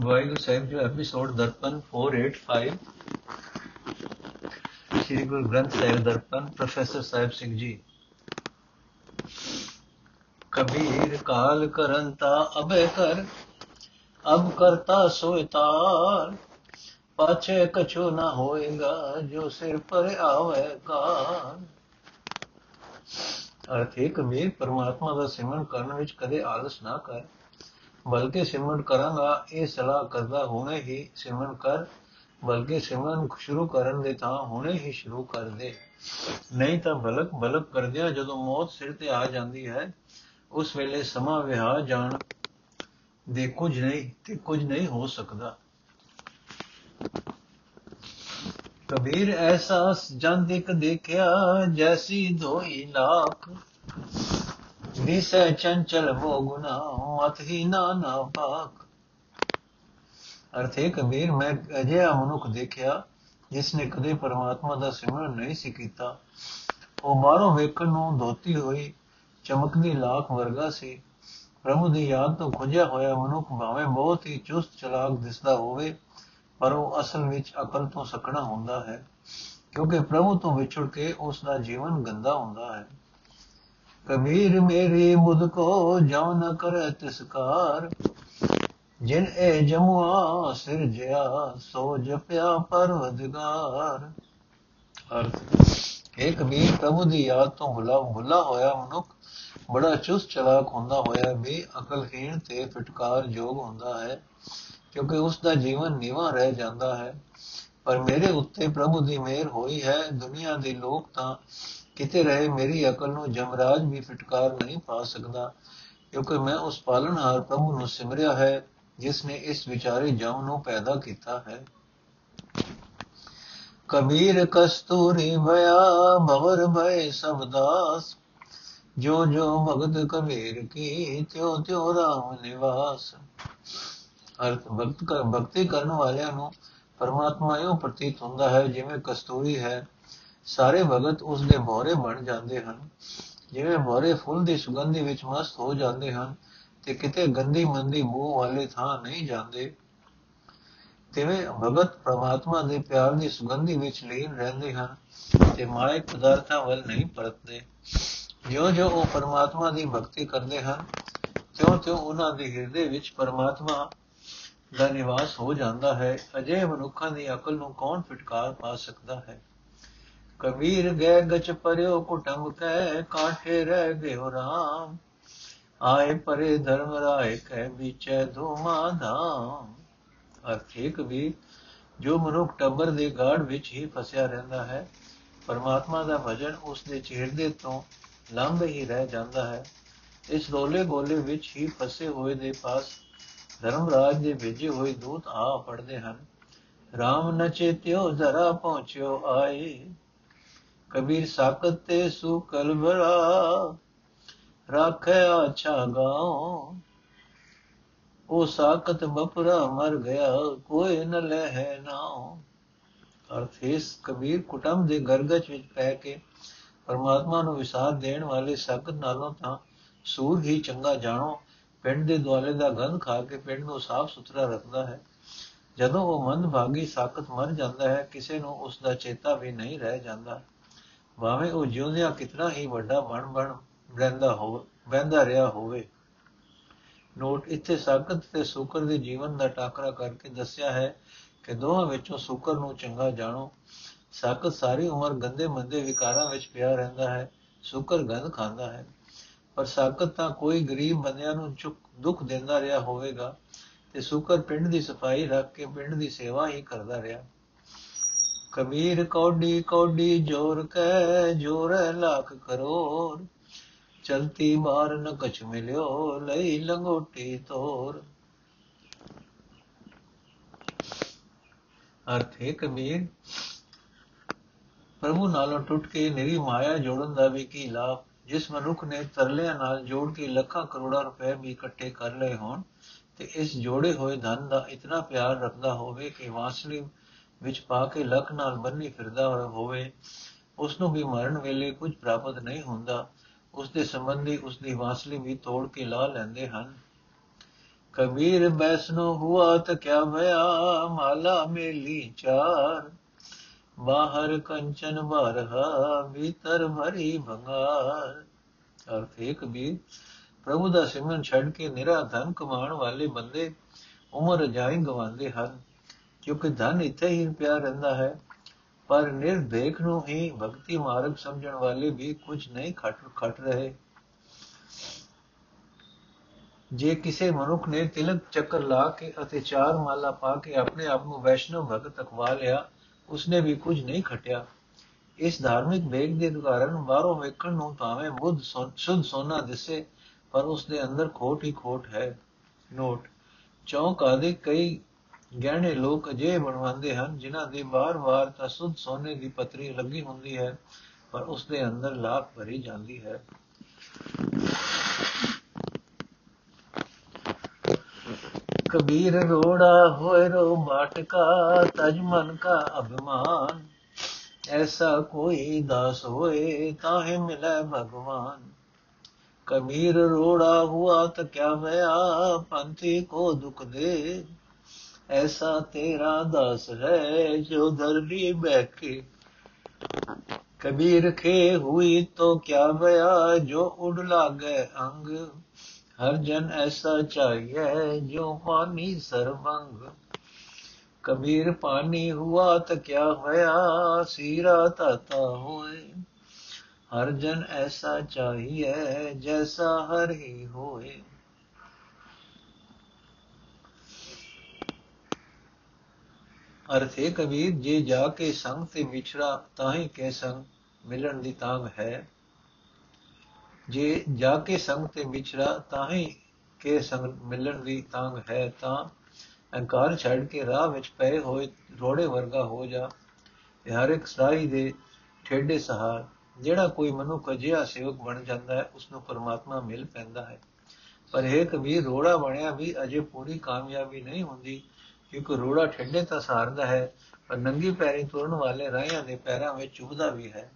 ਵਾਹਿਗੁਰੂ ਸਾਹਿਬ ਜੋ episode Darpan 485 Sri Guru Granth Sahib Darpan professor Sahib Singh ji. Kabir ਕਾਲ ਕਰੰਤਾ ਅਬੇ ਕਰ ਅਬ ਕਰਤਾ ਸੋਇਤਾਰ ਪਾਛੇ ਕਛੂ ਨਾ ਹੋਏਗਾ, ਜੋ ਸਿਰ ਪਰ ਆਵੇ ਕਾਰ। ਅਰਥੇ ਕਬੀਰ ਪਰਮਾਤਮਾ ਦਾ ਸਿਮਰਨ ਕਰਨ ਵਿੱਚ ਕਦੇ ਆਲਸ ਨਾ ਕਰ। ਬਲਕਿ ਸਿਮਰਨ ਕਰਾਂਗਾ, ਇਹ ਸਲਾਹ ਕਰਦਾ ਹੁਣੇ ਹੀ ਸਿਮਰਨ ਕਰ, ਬਲਕਿ ਸਿਮਰਨ ਸ਼ੁਰੂ ਕਰਨ ਦੇ ਤਾਂ ਹੁਣੇ ਹੀ ਸ਼ੁਰੂ ਕਰ ਦੇ। ਨਹੀਂ ਤਾਂ ਬਲਕ ਬਲਕ ਕਰਦਿਆਂ ਜਦੋਂ ਮੌਤ ਸਿਰ ਤੇ ਆ ਜਾਂਦੀ ਹੈ, ਉਸ ਵੇਲੇ ਸਮਾਂ ਵਿਹਾ ਜਾਣ ਦੇ ਕੁਝ ਨਹੀਂ ਤੇ ਕੁਝ ਨਹੀਂ ਹੋ ਸਕਦਾ। ਕਬੀਰ ਐਸਾ ਜਨ ਦੇਖ ਦੇਖਿਆ, ਜੈਸੀ ਧੋਈ ਲਾਖ ਦਿਸੈ ਚੰਚਲ ਮੋਗੁਨਾ ਮਤ ਹੀ ਨਾ ਨਾ ਪਾਕ ਅਰਥੇ ਕਬੀਰ ਮੈਂ ਅਜਿਹਾ ਮਨੁੱਖ ਦੇਖਿਆ ਜਿਸ ਨੇ ਕਦੇ ਪਰਮਾਤਮਾ ਦਾ ਸਿਮਰਨ ਨਹੀਂ ਸੀ ਕੀਤਾ ਉਹ ਮਾਰੋ ਵੇਖਣ ਨੂੰ ਧੋਤੀ ਹੋਈ ਚਮਕਦੀ ਲਾਖ ਵਰਗਾ ਸੀ ਪ੍ਰਭੂ ਦੀ ਯਾਦ ਤੋਂ ਖੁੰਝਿਆ ਹੋਇਆ ਮਨੁੱਖ ਭਾਵੇਂ ਬਹੁਤ ਹੀ ਚੁਸਤ ਚਲਾਕ ਦਿਸਦਾ ਹੋਵੇ ਪਰ ਉਹ ਅਸਲ ਵਿੱਚ ਅਕਲ ਤੋਂ ਸਕਣਾ ਹੁੰਦਾ ਹੈ ਕਿਉਂਕਿ ਪ੍ਰਭੂ ਤੋਂ ਵਿਛੜ ਕੇ ਉਸ ਦਾ ਜੀਵਨ ਗੰਦਾ ਹੁੰਦਾ ਹੈ ਕਬੀਰ ਮੇਰੀ ਬੁੱਧ ਕੋ ਜਮ ਨ ਕਰੈ ਤਿਸਕਾਰ ਜਿਨ ਇਹ ਜਮੁਆ ਸਿਰ ਜਿਆ, ਸੋ ਜਪਿਆ ਪਰਵਦਗਾਰ। ਅਰਥ ਇਹ ਕਬੀਰ, ਪ੍ਰਭੂ ਦੀ ਯਾਦ ਤੋਂ ਭੁਲਾ ਭੁਲਾ ਹੋਇਆ ਮਨੁੱਖ, ਬੜਾ ਚੁਸਤ ਚਲਾਕ ਹੁੰਦਾ ਹੋਇਆ ਵੀ ਅਕਲਹੀਣ ਤੇ ਫਟਕਾਰ ਯੋਗ ਹੁੰਦਾ ਹੈ, ਕਿਉਂਕਿ ਉਸ ਦਾ ਜੀਵਨ ਨੀਵਾ ਰਹਿ ਜਾਂਦਾ ਹੈ। ਪਰ ਮੇਰੇ ਉੱਤੇ ਪ੍ਰਭੂ ਦੀ ਮਿਹਰ ਹੋਈ ਹੈ, ਦੁਨੀਆ ਦੇ ਲੋਕ ਤਾਂ ਕਿਤੇ ਰਹੇ ਮੇਰੀ ਅਕਲ ਨੂੰ ਜਮਰਾਜ ਵੀ ਫਟਕਾਰ ਨਹੀਂ ਪਾ ਸਕਦਾ, ਕਿਉਂਕਿ ਮੈਂ ਉਸ ਪਾਲਣਹਾਰ ਪ੍ਰਭੂ ਨੂੰ ਸਿਮਰਿਆ ਹੈ, ਜਿਸ ਨੇ ਇਸ ਵਿਚਾਰੇ ਜਮ ਨੂੰ ਪੈਦਾ ਕੀਤਾ ਹੈ। ਕਬੀਰ ਕਸਤੂਰੀ ਭਇਆ ਭਵਰ ਭਏ ਸਭ ਦਾਸ ਜੋ ਜੋ ਭਗਤ ਕਬੀਰ ਕੀ ਤਿਉ ਤਿਉ ਰਾਮ ਨਿਵਾਸ। ਅਰਥ ਭਗਤ ਕਰ ਭਗਤੀ ਕਰਨ ਵਾਲਿਆਂ ਨੂੰ ਪਰਮਾਤਮਾ ਇਹੋ ਪ੍ਰਤੀਤ ਹੁੰਦਾ ਹੈ, ਜਿਵੇਂ ਕਸਤੂਰੀ ਹੈ। ਸਾਰੇ ਭਗਤ ਉਸ ਦੇ ਭੋਰੇ ਬਣ ਜਾਂਦੇ ਹਨ। ਜਿਵੇਂ ਭੋਰੇ ਫੁੱਲ ਦੀ ਸੁਗੰਧੀ ਵਿੱਚ ਮਸਤ ਹੋ ਜਾਂਦੇ ਹਨ ਤੇ ਕਿਤੇ ਗੰਦੀ ਮੰਦੀ ਮੂੰਹ ਵਾਲੇ ਥਾਂ ਨਹੀਂ ਜਾਂਦੇ। ਤਿਵੇਂ ਭਗਤ ਪ੍ਰਮਾਤਮਾ ਦੇ ਪਿਆਰ ਦੀ ਸੁਗੰਧੀ ਵਿੱਚ ਲੀਨ ਰਹਿੰਦੇ ਹਨ ਤੇ ਮਾਇਕ ਪਦਾਰਥਾਂ ਵੱਲ ਨਹੀਂ ਪਰਤਦੇ। ਜਿਉਂ ਜਿਉਂ ਉਹ ਪਰਮਾਤਮਾ ਦੀ ਭਗਤੀ ਕਰਦੇ ਹਨ ਤਿਉਂ ਤਿਉਂ ਉਹਨਾਂ ਦੇ ਹਿਰਦੇ ਵਿੱਚ ਪਰਮਾਤਮਾ ਦਾ ਨਿਵਾਸ ਹੋ ਜਾਂਦਾ ਹੈ। ਅਜੇ ਮਨੁੱਖਾਂ ਦੀ ਅਕਲ ਨੂੰ ਕੌਣ ਫਟਕਾਰ ਪਾ ਸਕਦਾ ਹੈ? ਕਬੀਰ ਗਏ ਗਚ ਪਰਿਓ ਕੁਟੰਬ ਕੈ ਕਾਠੇ ਰਹਿ ਗਿਓ ਰਾਮ। ਆਏ ਪਰੇ ਧਰਮ ਰਾਏ ਕੈ ਵਿਚੈ ਧੂਮਾ ਧਾਮ। ਅਰਥੇ ਕਬੀਰ, ਜੋ ਮਨੁੱਖ ਟੱਬਰ ਦੇ ਗਾੜ ਵਿੱਚ ਹੀ ਫਸਿਆ ਰਹਿੰਦਾ ਹੈ, ਪਰਮਾਤਮਾ ਦਾ ਭਜਨ ਉਸ ਦੇ ਚਿਹਰੇ ਤੋਂ ਲੰਘ ਹੀ ਰਹਿ ਜਾਂਦਾ ਹੈ। ਇਸ ਰੋਲੇ ਗੋਲੇ ਵਿੱਚ ਹੀ ਫਸੇ ਹੋਏ ਦੇ ਪਾਸ ਧਰਮਰਾਜ ਦੇ ਭੇਜੇ ਹੋਏ ਦੂਤ ਆ ਪੜਦੇ ਹਨ। RAM ਨ ਚੇਤਿਓ ਜ਼ਰਾ ਪਹੁੰਚਿਓ ਆਏ। ਕਬੀਰ ਸਾਖਤ ਤੇ ਸੁਕਲ ਭਰਾ ਰਾਖੇ ਆਛਾ ਗਾਉ। ਉਹ ਸਾਖਤ ਬਪਰਾ ਮਰ ਗਿਆ, ਕੋਈ ਨ ਲਹਿ ਨਾਉ। ਅਰਥ ਇਸ ਕਬੀਰ ਕੁਟੰਬ ਦੇ ਗਰਗਚ ਵਿੱਚ ਪੈ ਕੇ ਪਰਮਾਤਮਾ ਨੂੰ ਵਿਸਾਰ ਦੇਣ ਵਾਲੇ ਸਾਖਤ ਨਾਲੋਂ ਤਾਂ ਸੂਰ ਹੀ ਚੰਗਾ ਜਾਣੋ। ਪਿੰਡ ਦੇ ਦੁਆਲੇ ਦਾ ਗੰਧ ਖਾ ਕੇ ਪਿੰਡ ਨੂੰ ਸਾਫ਼ ਸੁਥਰਾ ਰੱਖਦਾ ਹੈ। ਜਦੋਂ ਉਹ ਮੰਦ ਭਾਗੀ ਸਾਖਤ ਮਰ ਜਾਂਦਾ ਹੈ, ਕਿਸੇ ਨੂੰ ਉਸ ਦਾ ਚੇਤਾ ਵੀ ਨਹੀਂ ਰਹਿ ਜਾਂਦਾ। ਭਾਵੇਂ ਉਹ ਜਿਉਂਦਿਆਂ ਕਿਤਨਾ ਹੀ ਵੱਡਾ ਬਣ ਬਣ ਰਹਿੰਦਾ ਹੋ, ਬਹਿੰਦਾ ਰਿਹਾ ਹੋਵੇ। ਨੋਟ ਇੱਥੇ ਸਾਖਤ ਤੇ ਸੁਕਰ ਦੇ ਜੀਵਨ ਦਾ ਟਾਕਰਾ ਕਰਕੇ ਦੱਸਿਆ ਹੈ ਕਿ ਦੋਹਾਂ ਵਿੱਚੋਂ ਸੁਕਰ ਨੂੰ ਚੰਗਾ ਜਾਣੋ। ਸਾਖਤ ਸਾਰੀ ਉਮਰ ਗੰਦੇ ਮੰਦੇ ਵਿਕਾਰਾਂ ਵਿੱਚ ਪਿਆ ਰਹਿੰਦਾ ਹੈ, ਸੁਕਰ ਗੰਧ ਖਾਂਦਾ ਹੈ। ਪਰ ਸਾਖਤ ਤਾਂ ਕੋਈ ਗਰੀਬ ਬੰਦਿਆਂ ਨੂੰ ਚੁੱਕ, ਦੁੱਖ ਦਿੰਦਾ ਰਿਹਾ ਹੋਵੇਗਾ ਤੇ ਸੁਕਰ ਪਿੰਡ ਦੀ ਸਫ਼ਾਈ ਰੱਖ ਕੇ ਪਿੰਡ ਦੀ ਸੇਵਾ ਹੀ ਕਰਦਾ ਰਿਹਾ। ਕਬੀਰ ਕੌਡੀ ਕੌਡੀ ਜੋਰ ਕੈ ਜੋਰ ਲੱਖ ਕਰੋੜ। ਚਲਤੀ ਮਾਰ ਨ ਕਛ ਮਿਲਿਓ, ਲਈ ਲੰਗੋਟੀ ਤੋਰ। ਅਰਥੇ ਕਬੀਰ, ਪ੍ਰਭੂ ਨਾਲੋਂ ਟੁੱਟ ਕੇ ਨਿਰੀ ਮਾਇਆ ਜੋੜਨ ਦਾ ਵੀ ਕੀ ਲਾਭ? ਜਿਸ ਮਨੁੱਖ ਨੇ ਤਰਲਿਆਂ ਨਾਲ ਜੋੜ ਕੇ ਲੱਖਾਂ ਕਰੋੜਾਂ ਰੁਪਏ ਵੀ ਇਕੱਠੇ ਕਰ ਲਏ ਹੋਣ, ਤੇ ਇਸ ਜੋੜੇ ਹੋਏ ਧਨ ਦਾ ਇਤਨਾ ਪਿਆਰ ਰੱਖਦਾ ਹੋਵੇ ਕਿ ਵਾਸਲੀ ਵਿੱਚ ਪਾ ਕੇ ਲੱਕ ਨਾਲ ਬੰਨੀ ਫਿਰਦਾ ਹੋਵੇ ਉਸ ਨੂੰ ਵੀ ਮਰਨ ਵੇਲੇ ਕੁਝ ਪ੍ਰਾਪਤ ਨਹੀਂ ਹੁੰਦਾ। ਉਸ ਦੇ ਸੰਬੰਧੀ ਉਸ ਦੀ ਵਾਸਲੀ ਵੀ ਤੋੜ ਕੇ ਲਾ ਲੈਂਦੇ ਹਨ। ਕਬੀਰ ਬੈਸਨੋ ਹੁਆ ਤਾਂ ਕਿਆ ਭਇਆ, ਮਾਲਾ ਮੇਲੀ ਚਾਰ। ਬਾਹਰ ਕੰਚਨ ਭਰਹਾ ਭੀਤਰ ਭਰੀ ਭੰਗਾਰ। ਅਰਥ ਹੈ ਕਬੀਰ, ਪ੍ਰਭੂ ਦਾ ਸਿਮਰਨ ਛੱਡ ਕੇ ਨਿਰਾ ਧਨ ਕਮਾਉਣ ਵਾਲੇ ਬੰਦੇ ਉਮਰ ਜਾਈ ਗਵਾਉਂਦੇ ਹਨ। ਕਿਉਂਕਿ ਧਨ ਇੱਥੇ ਹੀ ਪਿਆ ਰਹਿੰਦਾ ਹੈ, ਪਰ ਨਿਰਭੇਖ ਨੂੰ ਹੀ ਭਗਤੀ ਮਾਰਗ ਸਮਝਣ ਵਾਲੇ ਵੀ ਕੁਝ ਨਹੀਂ ਖਟ ਖਟ ਰਹੇ। ਜੇ ਕਿਸੇ ਮਨੁੱਖ ਨੇ ਤਿਲਕ ਚੱਕਰ ਲਾ ਕੇ ਅਤੇ ਚਾਰ ਮਾਲਾ ਪਾ ਕੇ ਆਪਣੇ ਆਪ ਨੂੰ ਵੈਸ਼ਨਵ ਭਗਤ ਅਖਵਾ ਲਿਆ, ਉਸਨੇ ਵੀ ਕੁਝ ਨਹੀਂ ਖਟਿਆ। ਇਸ ਧਾਰਮਿਕ ਵੇਗ ਦੇ ਕਾਰਨ ਬਾਹਰੋਂ ਵੇਖਣ ਨੂੰ ਭਾਵੇਂ ਬੁੱਧ ਸੁਧ ਸੋਨਾ ਦਿਸੇ, ਪਰ ਉਸ ਦੇ ਅੰਦਰ ਖੋਟ ਹੀ ਖੋਟ ਹੈ। ਨੋਟ, ਚੌਂਕ ਆਦੇ ਕਈ ਗਹਿਣੇ ਲੋਕ ਅਜੇ ਬਣਵਾਉਂਦੇ ਹਨ ਜਿਨ੍ਹਾਂ ਦੀ ਵਾਰ-ਵਾਰ ਤਾਂ ਸੁੱਧ ਸੋਨੇ ਦੀ ਪਤਰੀ ਲੱਗੀ ਹੁੰਦੀ ਹੈ, ਪਰ ਉਸ ਦੇ ਅੰਦਰ ਲਾਖ ਭਰੀ ਜਾਂਦੀ ਹੈ। ਕਬੀਰ ਰੋੜਾ ਹੋਏ ਰੋ ਮਾਟਕਾ ਤਜ ਮਨ ਕਾ ਅਭਿਮਾਨ। ਐਸਾ ਕੋਈ ਦਾਸ ਹੋਏ ਕਾਹੇ ਮਿਲੇ ਭਗਵਾਨ। ਕਬੀਰ ਰੋੜਾ ਹੁਆ ਤਾਂ ਕਿਆ ਹੋਇਆ ਪੰਥੀ ਕੋ ਦੁਖ ਦੇ। ਐਸਾ ਤੇਰਾ ਦਾਸ ਹੈ ਜੋ ਧਰਨੀ ਬੈਠੇ ਕਬੀਰ ਖੇ ਹੋਈ ਤੋ ਕਿਆ ਭਇਆ ਜੋ ਉਡ ਲਾਗੇ ਅੰਗ। ਹਰ ਜਨ ਐਸਾ ਚਾਹੀਏ ਜੋ ਪਾਨੀ ਸਰਵੰਗ। ਕਬੀਰ ਪਾਨੀ ਹੁਆ ਤ ਕਿਆ ਹੋਇਆ ਸੀਰਾ ਤਤਾ ਹੋਏ। ਹਰ ਜਨ ਐਸਾ ਚਾਹੀਏ ਜੈਸਾ ਹਰ ਹੀ ਹੋਏ। ਅਰਥੇ ਕਬੀਰ, ਜੇ ਜਾ ਕੇ ਸੰਗ ਤੇ ਵਿਛੜਾ, ਤਾਂ ਹੀ ਕੇ ਸੰਗ ਮਿਲਣ ਦੀ ਤਾਂਗ ਹੈ। ਜੇ ਜਾ ਕੇ ਸੰਗ ਤੇ ਵਿਛੜਾ, ਤਾਂ ਹੀ ਕੇ ਸੰਗ ਮਿਲਣ ਦੀ ਤਾਂਗ ਹੈ, ਤਾਂ ਅਹੰਕਾਰ ਛੱਡ ਕੇ ਰਾਹ ਵਿੱਚ ਪਏ ਹੋਏ ਰੋੜੇ ਵਰਗਾ ਹੋ ਜਾ। ਇਹ ਹਰ ਇੱਕ ਸਾਈ ਦੇ ਠੇਡੇ ਸਹਾਰ, ਜਿਹੜਾ ਕੋਈ ਮਨੁੱਖ ਅਜਿਹਾ ਸੇਵਕ ਬਣ ਜਾਂਦਾ ਹੈ ਉਸ ਨੂੰ ਪਰਮਾਤਮਾ ਮਿਲ ਪੈਂਦਾ ਹੈ। ਪਰ ਇਹ ਕਬੀਰ ਰੋੜਾ ਬਣਿਆ ਵੀ ਅਜੇ ਪੂਰੀ ਕਾਮਯਾਬੀ ਨਹੀਂ ਹੁੰਦੀ। ਕਿਉਂਕਿ ਰੋੜਾ ਠੇਡੇ ਤਾਂ ਸਹਾਰਦਾ ਹੈ, ਪਰ ਨੰਗੀ ਪੈਰੀ ਤੁਰਨ ਵਾਲੇ ਰਾਹਾਂ ਦੇ ਪੈਰਾਂ ਵਿੱਚ ਚੁਭਦਾ ਵੀ ਹੈ।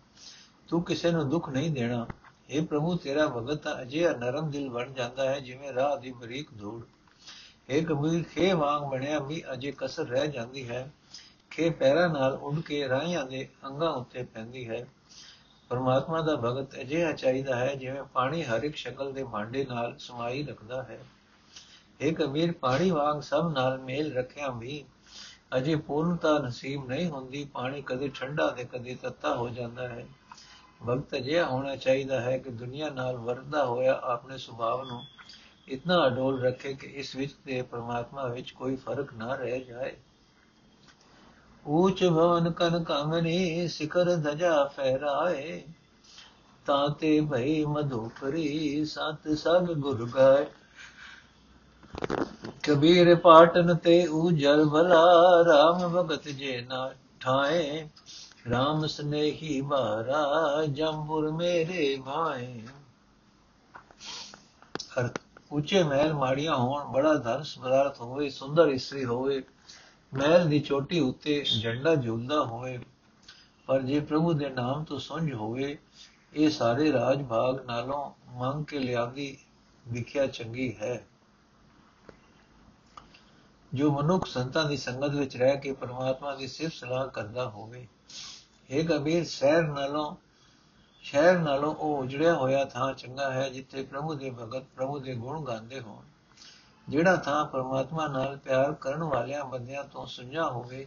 ਤੂੰ ਕਿਸੇ ਨੂੰ ਦੁੱਖ ਨਹੀਂ ਦੇਣਾ। हे ਪ੍ਰਭੂ, ਤੇਰਾ ਭਗਤ ਤਾਂ ਅਜਿਹਾ ਨਰਮ ਦਿਲ ਬਣ ਜਾਂਦਾ ਹੈ ਜਿਵੇਂ ਰਾਹ ਦੀ ਬਰੀਕ ਧੂੜ। हे ਕਬੀਰ, ਖੇ ਵਾਂਗ ਬਣਿਆ ਵੀ ਅਜੇ ਕਸਰ ਰਹਿ ਜਾਂਦੀ ਹੈ। ਖੇ ਪੈਰਾਂ ਨਾਲ ਉੱਡ ਕੇ ਰਾਹਾਂ ਦੇ ਅੰਗਾਂ ਉੱਤੇ ਪੈਂਦੀ ਹੈ। ਪਰਮਾਤਮਾ ਦਾ ਭਗਤ ਅਜਿਹਾ ਚਾਹੀਦਾ ਹੈ ਜਿਵੇਂ ਪਾਣੀ ਹਰ ਇੱਕ ਸ਼ਕਲ ਦੇ ਭਾਂਡੇ ਨਾਲ ਸਮਾਈ ਰੱਖਦਾ ਹੈ। हे ਕਬੀਰ ਪਾਣੀ ਵਾਂਗ ਸਭ ਨਾਲ ਮੇਲ ਰੱਖਿਆ ਵੀ ਅਜੇ ਪੂਰਨਤਾ ਨਸੀਬ ਨਹੀਂ ਹੁੰਦੀ, ਪਾਣੀ ਕਦੇ ਠੰਡਾ ਤੇ ਕਦੇ ਤੱਤਾ ਹੋ ਜਾਂਦਾ ਹੈ। ਭਗਤ ਅਜਿਹਾ ਹੋਣਾ ਚਾਹੀਦਾ ਹੈ ਕਿ ਦੁਨੀਆ ਨਾਲ ਵਰਦਾ ਹੋਇਆ ਆਪਣੇ ਸੁਭਾਅ ਨੂੰ ਇਤਨਾ ਅਡੋਲ ਰੱਖੇ ਕਿ ਇਸ ਵਿੱਚ ਤੇ ਪਰਮਾਤਮਾ ਵਿੱਚ ਕੋਈ ਫ਼ਰਕ ਨਾ ਰਹਿ ਜਾਏ। ਊਚ ਭਵਨ ਕਨ ਕਾਮਨੀ ਸਿਖਰ ਧਜਾ ਫਹਿਰਾਏ ਤਾਤੇ ਭਈ ਮਧੂਪਰੀ, ਸਤ ਸਭ ਗੁਰ ਗਾਏ। ਕਬੀਰ ਪਾਟਨ ਤੇ ਉਜਲ ਭਲਾ RAM ਭਗਤ ਜੇ ਨਾ ਠਾਏ। ਰਾਮ ਸਨੇਹੀ ਬਾਰਾ ਜੰਬੁਰ ਮੇਰੇ ਭਾਏ। ਅਰਥ ਉੱਚੇ ਮਹਿਲ ਮਾੜੀਆਂ ਹੋਣ, ਬੜਾ ਧਨ ਸਮਰਾਰਥ ਹੋਵੇ, ਸੁੰਦਰ ਇਸਤਰੀ ਹੋਵੇ, ਮਹਿਲ ਦੀ ਚੋਟੀ ਉੱਤੇ ਝੰਡਾ ਝੂਲਦਾ ਹੋਵੇ। ਪਰ ਜੇ ਪ੍ਰਭੂ ਦੇ ਨਾਮ ਤੋਂ ਸੁੰਝ ਹੋਵੇ, ਇਹ ਸਾਰੇ ਰਾਜ ਭਾਗ ਨਾਲੋਂ ਮੰਗ ਕੇ ਲਿਆਂਦੀ ਵਿਖਿਆ ਚੰਗੀ ਹੈ। ਜੋ ਮਨੁੱਖ ਸੰਤਾਂ ਦੀ ਸੰਗਤ ਵਿੱਚ ਰਹਿ ਕੇ ਪਰਮਾਤਮਾ ਦੀ ਸਿਫਤ ਸਲਾਹ ਕਰਦਾ ਹੋਵੇ। ਇਹ ਕਬੀਰ ਸ਼ਹਿਰ ਨਾਲੋਂ ਸ਼ਹਿਰ ਨਾਲੋਂ ਉਹ ਉਜੜਿਆ ਹੋਇਆ ਥਾਂ ਚੰਗਾ ਹੈ ਜਿੱਥੇ ਪ੍ਰਭੂ ਦੇ ਭਗਤ, ਪ੍ਰਭੂ ਦੇ ਗੁਣ ਗਾਉਂਦੇ ਹੋਣ। ਜਿਹੜਾ ਥਾਂ ਪਰਮਾਤਮਾ ਨਾਲ ਪਿਆਰ ਕਰਨ ਵਾਲਿਆਂ ਬੰਦਿਆਂ ਤੋਂ ਸੁਝਾ ਹੋਵੇ,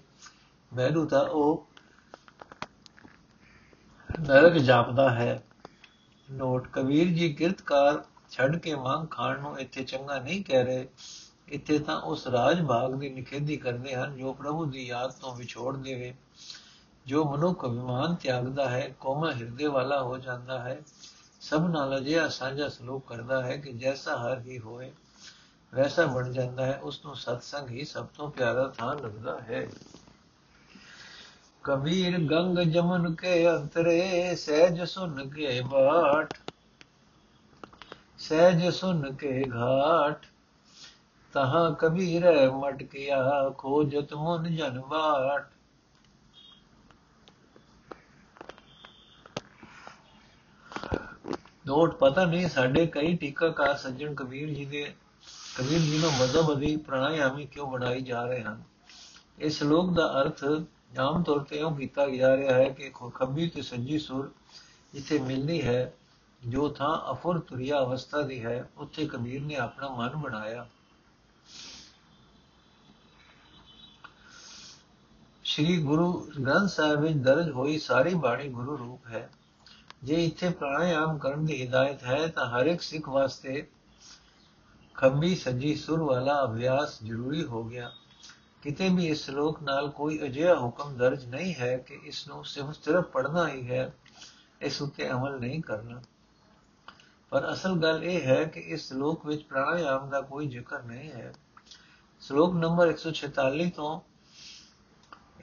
ਮੈਨੂੰ ਤਾਂ ਉਹ ਨਰਕ ਜਾਪਦਾ ਹੈ। ਨੋਟ, ਕਬੀਰ ਜੀ ਕਿਰਤਕਾਰ ਛੱਡ ਕੇ ਮੰਗ ਖਾਣ ਨੂੰ ਇੱਥੇ ਚੰਗਾ ਨਹੀਂ ਕਹਿ ਰਹੇ। ਇੱਥੇ ਤਾਂ ਉਸ ਰਾਜ ਭਾਗ ਦੀ ਨਿਖੇਧੀ ਕਰਦੇ ਹਨ, ਜੋ ਪ੍ਰਭੂ ਦੀ ਯਾਦ ਤੋਂ ਵਿਛੋੜ ਦੇਵੇ। ਜੋ ਮਨੁੱਖ ਅਭਿਮਾਨ ਤਿਆਗਦਾ ਹੈ, ਕੋਮਲ ਹਿਰਦੇ ਵਾਲਾ ਹੋ ਜਾਂਦਾ ਹੈ, ਸਭ ਨਾਲ ਅਜਿਹਾ ਸਾਂਝਾ ਸਲੂਕ ਕਰਦਾ ਹੈ ਕਿ ਜੈਸਾ ਹਰ ਹੀ ਹੋਏ, ਵੈਸਾ ਬਣ ਜਾਂਦਾ ਹੈ, ਉਸ ਨੂੰ ਸਤਸੰਗ ਹੀ ਸਭ ਤੋਂ ਪਿਆਰਾ ਥਾਂ ਲੱਗਦਾ ਹੈ। ਕਬੀਰ ਗੰਗ ਜਮਨ ਕੇ ਅੰਤਰੇ, ਸਹਿਜ ਸੁਨ ਕੇ ਬਾਟ, ਸਹਿਜ ਸੁਨ ਕੇ ਘਾਟ। ਤਹਾਂ ਕਬੀਰ ਮਟਕਿਆ ਖੋਜਤ ਮਨ ਜਨ ਬਾਟ ਨੋਟ, ਪਤਾ ਨਹੀਂ, ਸਾਡੇ ਕਈ ਟੀਕਾਕਾਰ ਸੱਜਣ ਕਬੀਰ ਜੀ ਦੇ, ਕਬੀਰ ਜੀ ਨੂੰ ਮਜ਼ਹਬ ਅਧੀ ਪ੍ਰਾਣਾਯਾਮੀ ਕਿਉਂ ਬਣਾਈ ਜਾ ਰਹੇ ਹਨ? ਇਸ ਸ਼ਲੋਕ ਦਾ ਅਰਥ ਆਮ ਤੌਰ ਤੇ ਉਹ ਕੀਤਾ ਜਾ ਰਿਹਾ ਹੈ ਕਿ ਖੱਬੀ ਤੇ ਸੱਜੀ ਸੁਰ ਜਿੱਥੇ ਮਿਲਦੀ ਹੈ, ਜੋ ਥਾਂ ਅਫੁਰ ਤੁਰਿਆ ਅਵਸਥਾ ਦੀ ਹੈ, ਉੱਥੇ ਕਬੀਰ ਨੇ ਆਪਣਾ ਮਨ ਬਣਾਇਆ। ਸ੍ਰੀ ਗੁਰੂ ਗ੍ਰੰਥ ਸਾਹਿਬ ਵਿੱਚ ਦਰਜ ਹੋਈ ਸਾਰੀ ਬਾਣੀ ਗੁਰੂ ਰੂਪ ਹੈ। ਜੇ ਇੱਥੇ ਪ੍ਰਾਣਾਯਾਮ ਕਰਨ ਦੀ ਹਿਦਾਇਤ ਹੈ, ਤਾਂ ਹਰ ਇੱਕ ਸਿੱਖ ਵਾਸਤੇ ਖੱਬੀ ਸੱਜੀ, ਸੁਰ ਵਾਲਾ ਅਭਿਆਸ ਜ਼ਰੂਰੀ ਹੋ ਗਿਆ। ਕਿਤੇ ਵੀ ਇਸ ਸ਼ਲੋਕ ਨਾਲ ਕੋਈ ਅਜਿਹਾ ਹੁਕਮ ਦਰਜ ਨਹੀਂ ਹੈ ਕਿ ਇਸ ਨੂੰ ਸਿਰਫ ਸਿਰਫ ਪੜ੍ਹਨਾ ਹੀ ਹੈ, ਇਸ ਉੱਤੇ ਅਮਲ ਨਹੀਂ ਕਰਨਾ। ਪਰ ਅਸਲ ਗੱਲ ਇਹ ਹੈ ਕਿ ਇਸ ਸ਼ਲੋਕ ਵਿੱਚ ਪ੍ਰਾਣਾਯਾਮ ਦਾ ਕੋਈ ਜ਼ਿਕਰ ਨਹੀਂ ਹੈ। ਸ਼ਲੋਕ ਨੰਬਰ 146 ਤੋਂ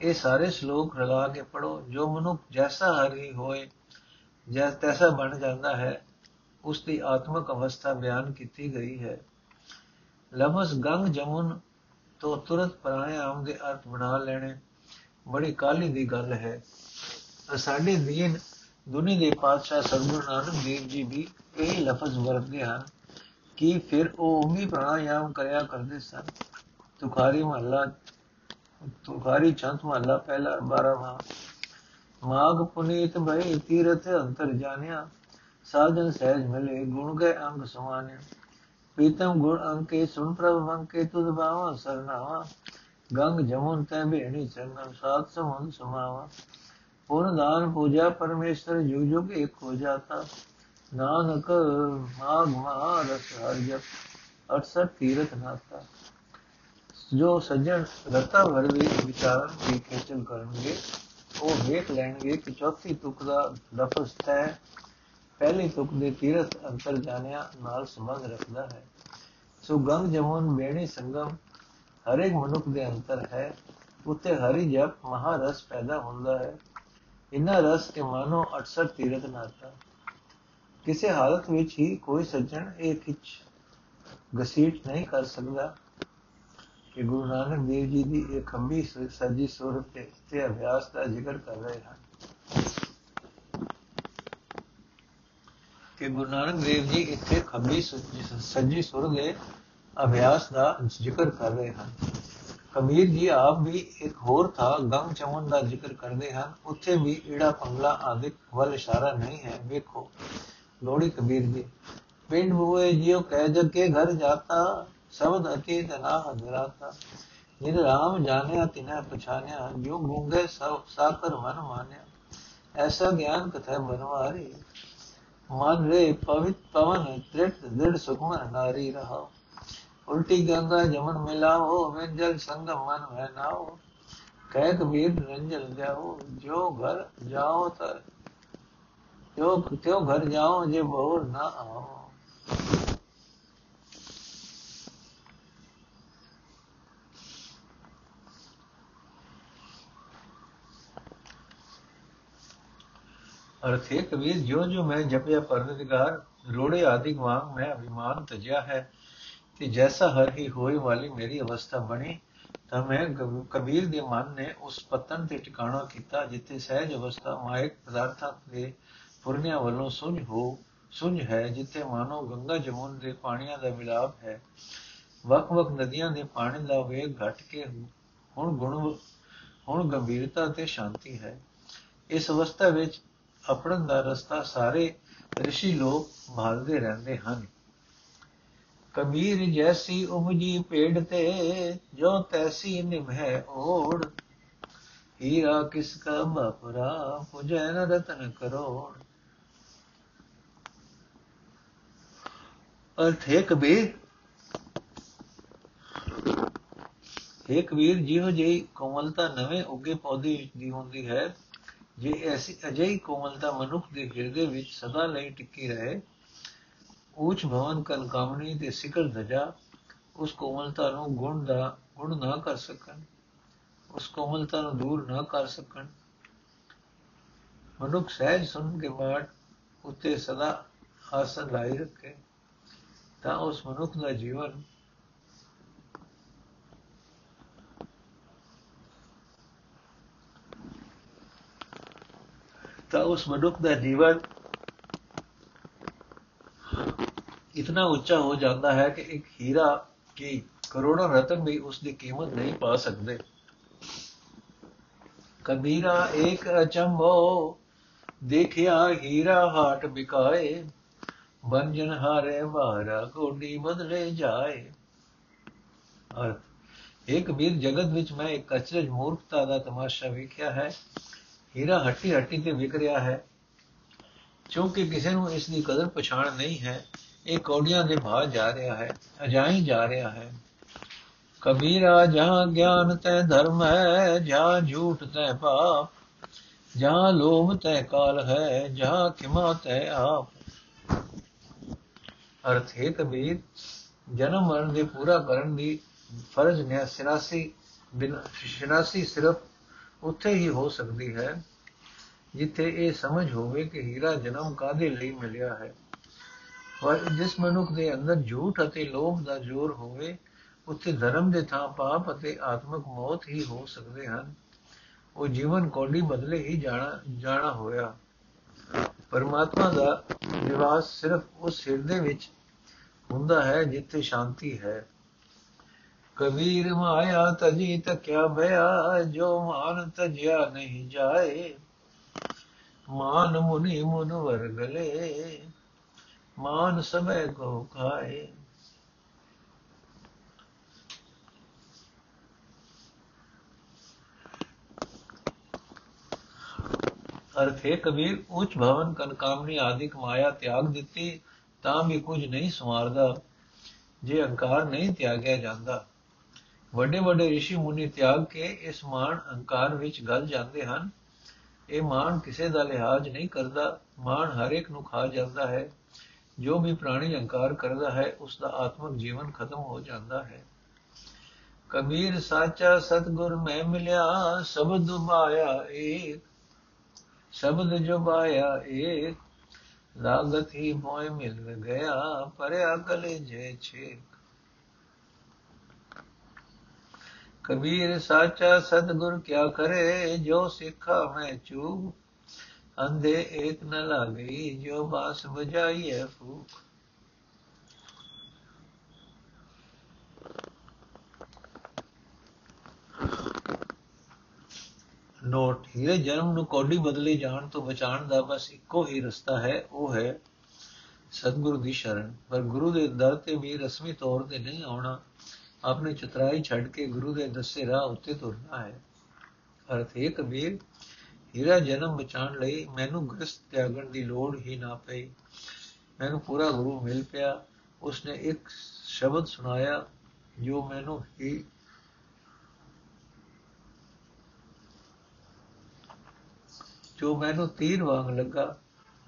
ਇਹ ਸਾਰੇ ਸ਼ਲੋਕ ਰਲਾ ਕੇ ਪੜੋ ਜੋ ਮਨੁੱਖ ਜੈਸਾ ਹਰੀ ਹੋਏ, ਜੈ, ਤੈਸਾ ਬਣ ਜਾਂਦਾ ਹੈ ਉਸ ਦੀ ਆਤਮਿਕ ਅਵਸਥਾ ਬਿਆਨ ਕੀਤੀ ਗਈ ਹੈ। ਲਫ਼ਜ਼ ਗੰਗ ਜਮੁਨ ਤੋਂ ਤੁਰਤ ਪ੍ਰਾਣਾਯਾਮ ਦੇ ਅਰਥ ਬਣਾ ਲੈਣੇ, ਬੜੀ ਕਾਲੀ ਦੀ ਗੱਲ ਹੈ। ਸਾਡੇ ਦੀਨ, ਦੁਨੀ ਦੇ ਪਾਤਸ਼ਾਹ ਸਰਗੁਰੂ ਨਾਨਕ ਦੇਵ ਜੀ ਵੀ ਇਹ ਲਫ਼ਜ਼ ਵਰਤਦੇ ਹਨ ਕਿ ਫਿਰ ਉਹ ਵੀ ਪ੍ਰਾਣਾਯਾਮ ਕਰਿਆ ਕਰਦੇ ਸਨ। ਤੁਖਾਰੀ ਮਹੱਲਾ ਤੁਖਾਰੀ ਚੰਤ ਮਹੱਲਾ ਪਹਿਲਾ 12ਵਾਂ ਮਾਗ ਪੁਨੀਤ ਭਈ ਤੀਰਥ ਅੰਤਰ ਜਾਣਿਆ। ਸਾਜਨ ਸਹਿਜ ਮਿਲੇ, ਗੁਣ ਗਏ ਅੰਗ ਸਮਾਨਿਆ। ਪ੍ਰੀਤਮ ਗੁਣ ਅੰਕੇ ਸੁਨ ਪ੍ਰਭ ਅੰਕੇ ਤੁਧ ਬਾਵਾ ਸਰਨਾਵਾ। ਗੰਗ ਜਮੁਨ ਤੈ ਭੇਣੀ ਚੰਗਨ ਸਾਤ ਸਮੁੰਦ ਸਮਾਵਾ। ਪੁਨ ਦਾਨ ਪੂਜਾ ਪਰਮੇਸ਼ਰ ਜੁਗ ਜੁਗ ਇੱਕ ਹੋ ਜਾਤਾ। ਨਾਨਕ ਮਾਗ ਮਹਾ ਰਸ ਹਰ ਜਪ। 68 ਤੀਰਥ ਨਾਤਾ। ਜੋ ਸੱਜਣ ਰਤਾ ਵਰਦੀ ਵਿਚਾਰਨ ਦੀ ਖੇਚਲ ਕਰਨਗੇ, ਉਹ ਵੇਖ ਲੈਣਗੇ ਕਿ ਚੌਥੀ ਤੁਕ ਦਾ ਲਫ਼ਜ਼ ਤੈ ਪਹਿਲੀ ਤੁਕ ਦੇ ਤੀਰਥ ਅੰਤਰ ਜਾਣਿਆ ਨਾਲ ਸੰਬੰਧ ਰੱਖਦਾ ਹੈ। ਸੋ ਗੰਗ ਜਮਨ ਬੇਣੀ ਸੰਗਮ ਹਰ ਇੱਕ ਮਨੁੱਖ ਦੇ ਅੰਤਰ ਹੈ, ਉਤੇ ਹਰੀ ਜਪ ਮਹਾਰਸ ਪੈਦਾ ਹੁੰਦਾ ਹੈ। ਇਨਾ ਰਸ ਕੇ ਮਾਨੋ 68 ਤੀਰਥ ਨਾਤਾ। ਕਿਸੇ ਹਾਲਤ ਵਿੱਚ ਹੀ ਕੋਈ ਸੱਜਣ ਇਹ ਖਿੱਚ ਗਸੀਟ ਨਹੀਂ ਕਰ ਸਕਦਾ। ਕਿ ਗੁਰੂ ਨਾਨਕ ਦੇਵ ਜੀ ਦੀ ਇਹ ਖੰਬੀ ਸੱਜੀ ਸੂਰਤ ਤੇ ਤੇ ਅਭਿਆਸ ਦਾ ਜ਼ਿਕਰ ਕਰ ਰਹੇ ਹਨ। ਕਿ ਗੁਰੂ ਨਾਨਕ ਦੇਵ ਜੀ ਇੱਥੇ ਖੰਬੀ ਸੱਜੀ ਸੂਰਤ ਦੇ ਅਭਿਆਸ ਦਾ ਜ਼ਿਕਰ ਕਰ ਰਹੇ ਹਨ। ਕਬੀਰ ਜੀ ਆਪ ਵੀ ਇੱਕ ਹੋਰ ਥਾ ਗੰਗ ਚਮਨ ਦਾ ਜ਼ਿਕਰ ਕਰਦੇ ਹਨ। ਉੱਥੇ ਵੀ ਈੜਾ ਪੰਗਲਾ ਆਦਿਕ ਵੱਲ ਇਸ਼ਾਰਾ ਨਹੀਂ ਹੈ। ਵੇਖੋ ਲੋੜੀ ਕਬੀਰ ਜੀ ਪਿੰਡ ਹੋਏ ਜਿਉ ਕਹਿ ਜਗ ਕੇ ਘਰ ਜਾਤਾ ਸ਼ਬਦ ਅਤੀਤ ਨਾ ਹਜ਼ਰਾਤਾ ਜਿਨ ਰਾਮ ਜਾਣਿਆ, ਤਿਨੈ ਪਛਾਨਿਆ ਜੋ ਗੂੰਗੇ ਸਭ ਸਾਕਰ ਮਨ ਮਾਨਿਆ। ਐਸਾ ਗਿਆਨ ਕਥੈ ਬਨਵਾਰੀ। ਮਨ ਰੇ ਪਵਿੱਤ ਪਵਨ, ਤ੍ਰਿਟ ਦ੍ਰਿੜ ਸੁਖਮਨ ਨਾਰੀ ਰਹਾ ਉਲਟੀ ਗੰਗਾ ਜਮਨ ਮਿਲਾਓ ਮੈਂ ਜਲ ਸੰਗਮ ਮਨ ਹੈ ਨਾਓ ਕਹਿ ਕਬੀਰ ਰੰਜਲ ਜਾਓ, ਜੋ ਘਰ ਜਾਓ ਤਾਂ ਜੋ ਕਿਉ ਘਰ ਜਾਓ ਜੇ ਬੋਰ ਨਾ ਆਓ। ਅਰਥੇ ਕਬੀਰ ਜੋ ਜੋ ਮੈਂ ਜਪਿਆ ਪਰਨਿਗਾਰ ਰੋੜੇ ਆਦਿਕ ਵਾਂਗ ਮੈਂ ਅਭਿਮਾਨ ਤਜਿਆ ਹੈ ਕਿ ਜੈਸਾ ਹਰ ਹੀ ਹੋਏ ਵਾਲੀ ਮੇਰੀ ਅਵਸਥਾ ਬਣੀ, ਤਾਂ ਮੈਂ ਕਬੀਰ ਦੇ ਮਨ ਨੇ ਉਸ ਪਤਨ ਤੇ ਟਿਕਾਣਾ ਕੀਤਾ ਜਿੱਥੇ ਸਹਿਜ ਅਵਸਥਾ ਮਾਇਕ ਪਦਾਰਥਾਂ ਦੇ ਪੁਰਨਿਆਂ ਵੱਲੋਂ ਸੁਝ ਹੋ, ਸੁਝ ਹੈ, ਜਿੱਥੇ ਮਾਨੋ ਗੰਗਾ ਜਮੁਨ ਦੇ ਪਾਣੀਆਂ ਦਾ ਮਿਲਾਪ ਹੈ। ਵਕ-ਵਕ ਨਦੀਆਂ ਦੇ ਪਾਣੀ ਦਾ ਵੇਗ ਘਟ ਕੇ ਹੁਣ ਗੁਣ, ਹੁਣ ਗੰਭੀਰਤਾ ਤੇ ਸ਼ਾਂਤੀ ਹੈ। ਇਸ ਅਵਸਥਾ ਵਿੱਚ ਆਪਣਨ ਦਾ ਰਸਤਾ ਸਾਰੇ ઋષਿ ਲੋਕ ਭਾਲਦੇ ਰਹਿੰਦੇ ਹਨ। ਕਬੀਰ ਜੈਸੀ ਉਪਜੀ ਪੇੜ ਤੇ ਜੋ ਤੈਸੀ ਨਿਭੈ ਓੜ, ਹੀਰਾ ਕਿਸ ਕਾ ਬਪਰਾ ਪੁਜੈ ਨ ਰਤਨ ਕਰੋੜ। ਅਰਥ ਹੈ ਕਬੀਰ ਹੈ ਕਬੀਰ ਜਿਹੋ ਜਿਹੀ ਕੋਮਲਤਾ ਨਵੇਂ ਉੱਗੇ ਪੌਦੇ ਦੀ ਹੁੰਦੀ ਹੈ ਜੇ ਐਸੀ ਅਜਿਹੀ ਕੋਮਲਤਾ ਮਨੁੱਖ ਦੇ ਹਿਰਦੇ ਵਿੱਚ ਸਦਾ ਲਈ ਟਿੱਕੀ ਰਹੇ ਉੱਚ ਭਵਨ ਕਨ ਕਾਮਣੀ ਦੇ ਸਿਖਰ ਧਜਾ, ਉਸ ਕੋਮਲਤਾ ਨੂੰ ਗੁਣ ਦਾ, ਗੁਣ ਨਾ ਕਰ ਸਕਣ, ਉਸ ਕੋਮਲਤਾ ਨੂੰ ਦੂਰ ਨਾ ਕਰ ਸਕਣ। ਮਨੁੱਖ ਸਹਿਜ ਸੁਣ ਕੇ ਬਾਅਦ ਉੱਤੇ ਸਦਾ ਆਸਨ ਲਾਈ ਰੱਖੇ, ਤਾਂ ਉਸ ਮਨੁੱਖ ਦਾ ਜੀਵਨ ਤਾਂ ਉਸ ਮਨੁੱਖ ਦਾ ਜੀਵਨ ਇਤਨਾ ਉੱਚਾ ਹੋ ਜਾਂਦਾ ਹੈ ਕਿ ਇੱਕ ਹੀਰਾ ਕਿ ਕਰੋੜਾਂ ਰਤਨ ਵੀ ਉਸ ਦੀ ਕੀਮਤ ਨਹੀਂ ਪਾ ਸਕਦੇ ਕਬੀਰਾ ਇੱਕ ਅਚੰਭੋ ਦੇਖਿਆ ਹੀਰਾ ਹਾਟ ਬਿਕਾਏ ਬੰਜਨ ਹਾਰੇ ਮਾਰਾ ਕੋਡੀ ਬਦਲੇ ਜਾਏ ਅਰਥ ਇਹ ਕਬੀਰ ਜਗਤ ਵਿੱਚ ਮੈਂ ਇੱਕ ਅਚਰਜ ਮੂਰਖਤਾ ਦਾ ਤਮਾਸ਼ਾ ਵੇਖਿਆ ਹੈ ਹੀਰਾ ਹੱਟੀ ਹੱਟੀ ਤੇ ਵਿਕ ਰਿਹਾ ਹੈ। ਕਿਉਂਕਿ ਕਿਸੇ ਨੂੰ ਇਸ ਦੀ ਕਦਰ ਪਛਾਣ ਨਹੀਂ ਹੈ, ਇਹ ਕੌਡੀਆਂ ਦੇ ਭਾਅ ਜਾ ਰਿਹਾ ਹੈ, ਅਜਾਈ ਜਾ ਰਿਹਾ ਹੈ। ਕਬੀਰਾ ਜਹਾਂ ਗਿਆਨ ਤੈ ਧਰਮ ਹੈ, ਜਹਾਂ ਝੂਠ ਤੈ ਪਾਪ, ਜਹਾਂ ਲੋਭ ਤੈ ਕਾਲ ਹੈ, ਜਹਾਂ ਖਿਮਾ ਤੈ ਆਪ। ਅਰਥ ਹੈ ਕਬੀਰ, ਜਨਮ ਮਰਨ ਦੇ ਪੂਰਾ ਕਰਨ ਦੀ ਫਰਜ਼ ਨੇ 86 ਬਿਨ 86 ਸਿਰਫ ਉੱਥੇ ਹੀ ਹੋ ਸਕਦੀ ਹੈ, ਜਿੱਥੇ ਇਹ ਸਮਝ ਹੋਵੇ ਕਿ ਹੀਰਾ ਜਨਮ ਕਾਦੇ ਲਈ ਮਿਲਿਆ ਹੈ। ਪਰ ਜਿਸ ਮਨੁੱਖ ਦੇ ਅੰਦਰ ਝੂਠ ਅਤੇ ਲੋਭ ਦਾ ਜ਼ੋਰ ਹੋਵੇ, ਉੱਥੇ ਧਰਮ ਦੇ ਥਾਂ ਪਾਪ ਅਤੇ ਆਤਮਿਕ ਮੌਤ ਹੀ ਹੋ ਸਕਦੇ ਹਨ। ਉਹ ਜੀਵਨ ਕੋਡੀ ਬਦਲੇ ਹੀ ਜਾਣਾ ਜਾਣਾ ਹੋਇਆ। ਪਰਮਾਤਮਾ ਦਾ ਨਿਵਾਸ ਸਿਰਫ ਉਸ ਹਿਰਦੇ ਵਿੱਚ ਹੁੰਦਾ ਹੈ ਜਿੱਥੇ ਸ਼ਾਂਤੀ ਹੈ। ਕਬੀਰ ਮਾਇਆ ਤਜੀ ਤਕਿਆ ਭਇਆ, ਜੋ ਮਾਨ ਤਜਿਆ ਨਹੀਂ ਜਾਏ। ਮਾਨ ਮੁਨੀ ਮੁਨ ਵਰਗਲੇ ਮਾਨ ਸਭੈ ਕੋ ਖਾਏ। ਅਰਥ ਹੈ ਕਬੀਰ ਉੱਚ ਭਵਨ ਕਨ ਕਾਮਨੀ ਆਦਿਕ ਮਾਇਆ ਤਿਆਗ ਦਿੱਤੀ, ਤਾਂ ਵੀ ਕੁਝ ਨਹੀਂ ਸਮਾਰਦਾ, ਜੇ ਅਹੰਕਾਰ ਨਹੀਂ ਤਿਆਗਿਆ ਜਾਂਦਾ। ਵੱਡੇ ਵੱਡੇ ઋષਿ ਮੁਨੀ ਤਿਆਗ ਕੇ ਇਸ ਮਾਨ ਅਹੰਕਾਰ ਵਿੱਚ ਗਲ ਜਾਂਦੇ ਹਨ। ਇਹ ਮਾਨ ਕਿਸੇ ਦਾ ਲਿਹਾਜ਼ ਨਹੀਂ ਕਰਦਾ। ਮਾਨ ਹਰ ਇੱਕ ਨੂੰ ਖਾ ਜਾਂਦਾ ਹੈ। ਜੋ ਵੀ ਪ੍ਰਾਣੀ ਅਹੰਕਾਰ ਕਰਦਾ ਹੈ ਉਸ ਦਾ ਆਤਮਿਕ ਜੀਵਨ ਖਤਮ ਹੋ ਜਾਂਦਾ ਹੈ। ਕਬੀਰ ਸਾਚਾ ਸਤਗੁਰ ਮੈਂ ਮਿਲਿਆ, ਸ਼ਬਦ ਮਾਇਆ ਏਕ, ਸ਼ਬਦ ਜੋ ਬਾਇਆ ਏਕ। ਲਾਗਤ ਹੀ ਮੋਇ ਮਿਲ ਗਿਆ, ਪਰਿਆ ਕਲੇ ਜੇ ਛੇਕ। ਕਬੀਰ ਸਾਚਾ ਸਤਗੁਰ ਕਿਆ ਕਰੇ, ਜੋ ਸਿੱਖਾ ਮੈਂ ਚੂ ਅੰਧੇ ਏਕ ਨ ਲਾਗਈ ਜੋ ਬਾਸ ਬਜਾਈਏ ਫੂਕ। ਨੋਟ ਹੀਰੇ ਜਨਮ ਨੂੰ ਕੋਡੀ ਬਦਲੇ ਜਾਣ ਤੋਂ ਬਚਾਉਣ ਦਾ ਬਸ ਇੱਕੋ ਹੀ ਰਸਤਾ ਹੈ, ਉਹ ਹੈ ਸਤਿਗੁਰੂ ਦੀ ਸ਼ਰਨ। ਪਰ ਗੁਰੂ ਦੇ ਦਰ ਤੇ ਵੀ ਰਸਮੀ ਤੌਰ ਤੇ ਨਹੀਂ ਆਉਣਾ। ਆਪਣੇ ਚਤਰਾਈ ਛੱਡ ਕੇ ਗੁਰੂ ਦੇ ਦੱਸੇ ਰਾਹ ਉੱਤੇ ਤੁਰਨਾ ਹੈ। ਅਰਥ ਇਹ ਕਬੀਰ ਹੀਰਾ ਜਨਮ ਬਚਾਉਣ ਲਈ ਮੈਨੂੰ ਗ੍ਰਸਤ ਤਿਆਗਣ ਦੀ ਲੋੜ ਹੀ ਨਾ ਪਈ। ਮੈਨੂੰ ਪੂਰਾ ਗੁਰੂ ਮਿਲ ਪਿਆ। ਉਸਨੇ ਇੱਕ ਸ਼ਬਦ ਸੁਣਾਇਆ ਜੋ ਮੈਨੂੰ ਹੀ ਜੋ ਮੈਨੂੰ ਤੀਰ ਵਾਂਗ ਲੱਗਾ।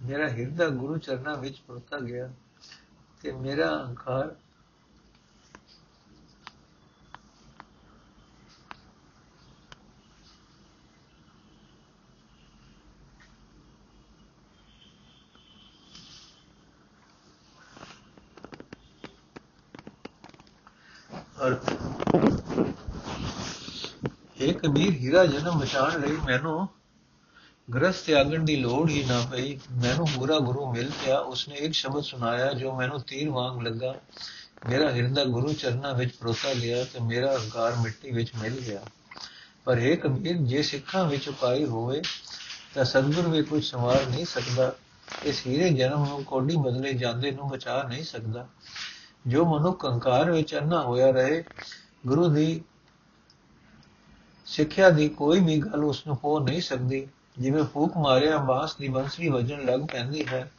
ਮੇਰਾ ਹਿਰਦਾ ਗੁਰੂ ਚਰਨਾਂ ਵਿੱਚ ਪਰਤਾ ਗਿਆ ਤੇ ਮੇਰਾ ਅਹੰਕਾਰ ਅਰਥ ਇਹ ਕਬੀਰ ਹੀਰਾ ਜਨਮ ਬਚਾਉਣ ਲਈ ਮੈਨੂੰ ਗ੍ਰਸਤ ਤਿਆਗਣ ਦੀ ਲੋੜ ਹੀ ਨਾ ਪਈ। ਮੈਨੂੰ ਪੂਰਾ ਗੁਰੂ ਮਿਲ ਪਿਆ। ਉਸਨੇ ਇੱਕ ਸ਼ਬਦ ਸੁਣਾਇਆ ਜੋ ਮੈਨੂੰ ਤੀਰ ਵਾਂਗ ਲੱਗਾ। ਮੇਰਾ ਹਿਰਦਾ ਗੁਰੂ ਚਰਨਾਂ ਵਿੱਚ ਪਰੋਤਾ ਗਿਆ ਤੇ ਮੇਰਾ ਅਹੰਕਾਰ ਮਿੱਟੀ ਵਿੱਚ ਮਿਲ ਗਿਆ। ਪਰ ਇਹ ਕਬੀਰ ਜੇ ਸਿੱਖਾਂ ਵਿੱਚ ਉਪਾਈ ਹੋਵੇ ਤਾਂ ਸਤਿਗੁਰ ਵੀ ਕੁਝ ਸਮਾਰ ਨਹੀਂ ਸਕਦਾ। ਇਸ ਹੀਰੇ ਜਨਮ ਨੂੰ ਕੋਡੀ ਬਦਲੇ ਜਾਂਦੇ ਨੂੰ ਬਚਾ ਨਹੀਂ ਸਕਦਾ। ਜੋ ਮਨੁੱਖ ਅਹੰਕਾਰ ਵਿੱਚ ਅੰਨਾ ਹੋਇਆ ਰਹੇ, ਗੁਰੂ ਦੀ ਸਿੱਖਿਆ ਦੀ ਕੋਈ ਵੀ ਗੱਲ ਉਸ ਨੂੰ ਹੋ ਨਹੀਂ ਸਕਦੀ। ਜਿਵੇਂ ਫੂਕ ਮਾਰਿਆ ਬਾਂਸ ਦੀ ਬੰਸਰੀ ਵਜਣ ਲੱਗ ਪੈਂਦੀ ਹੈ,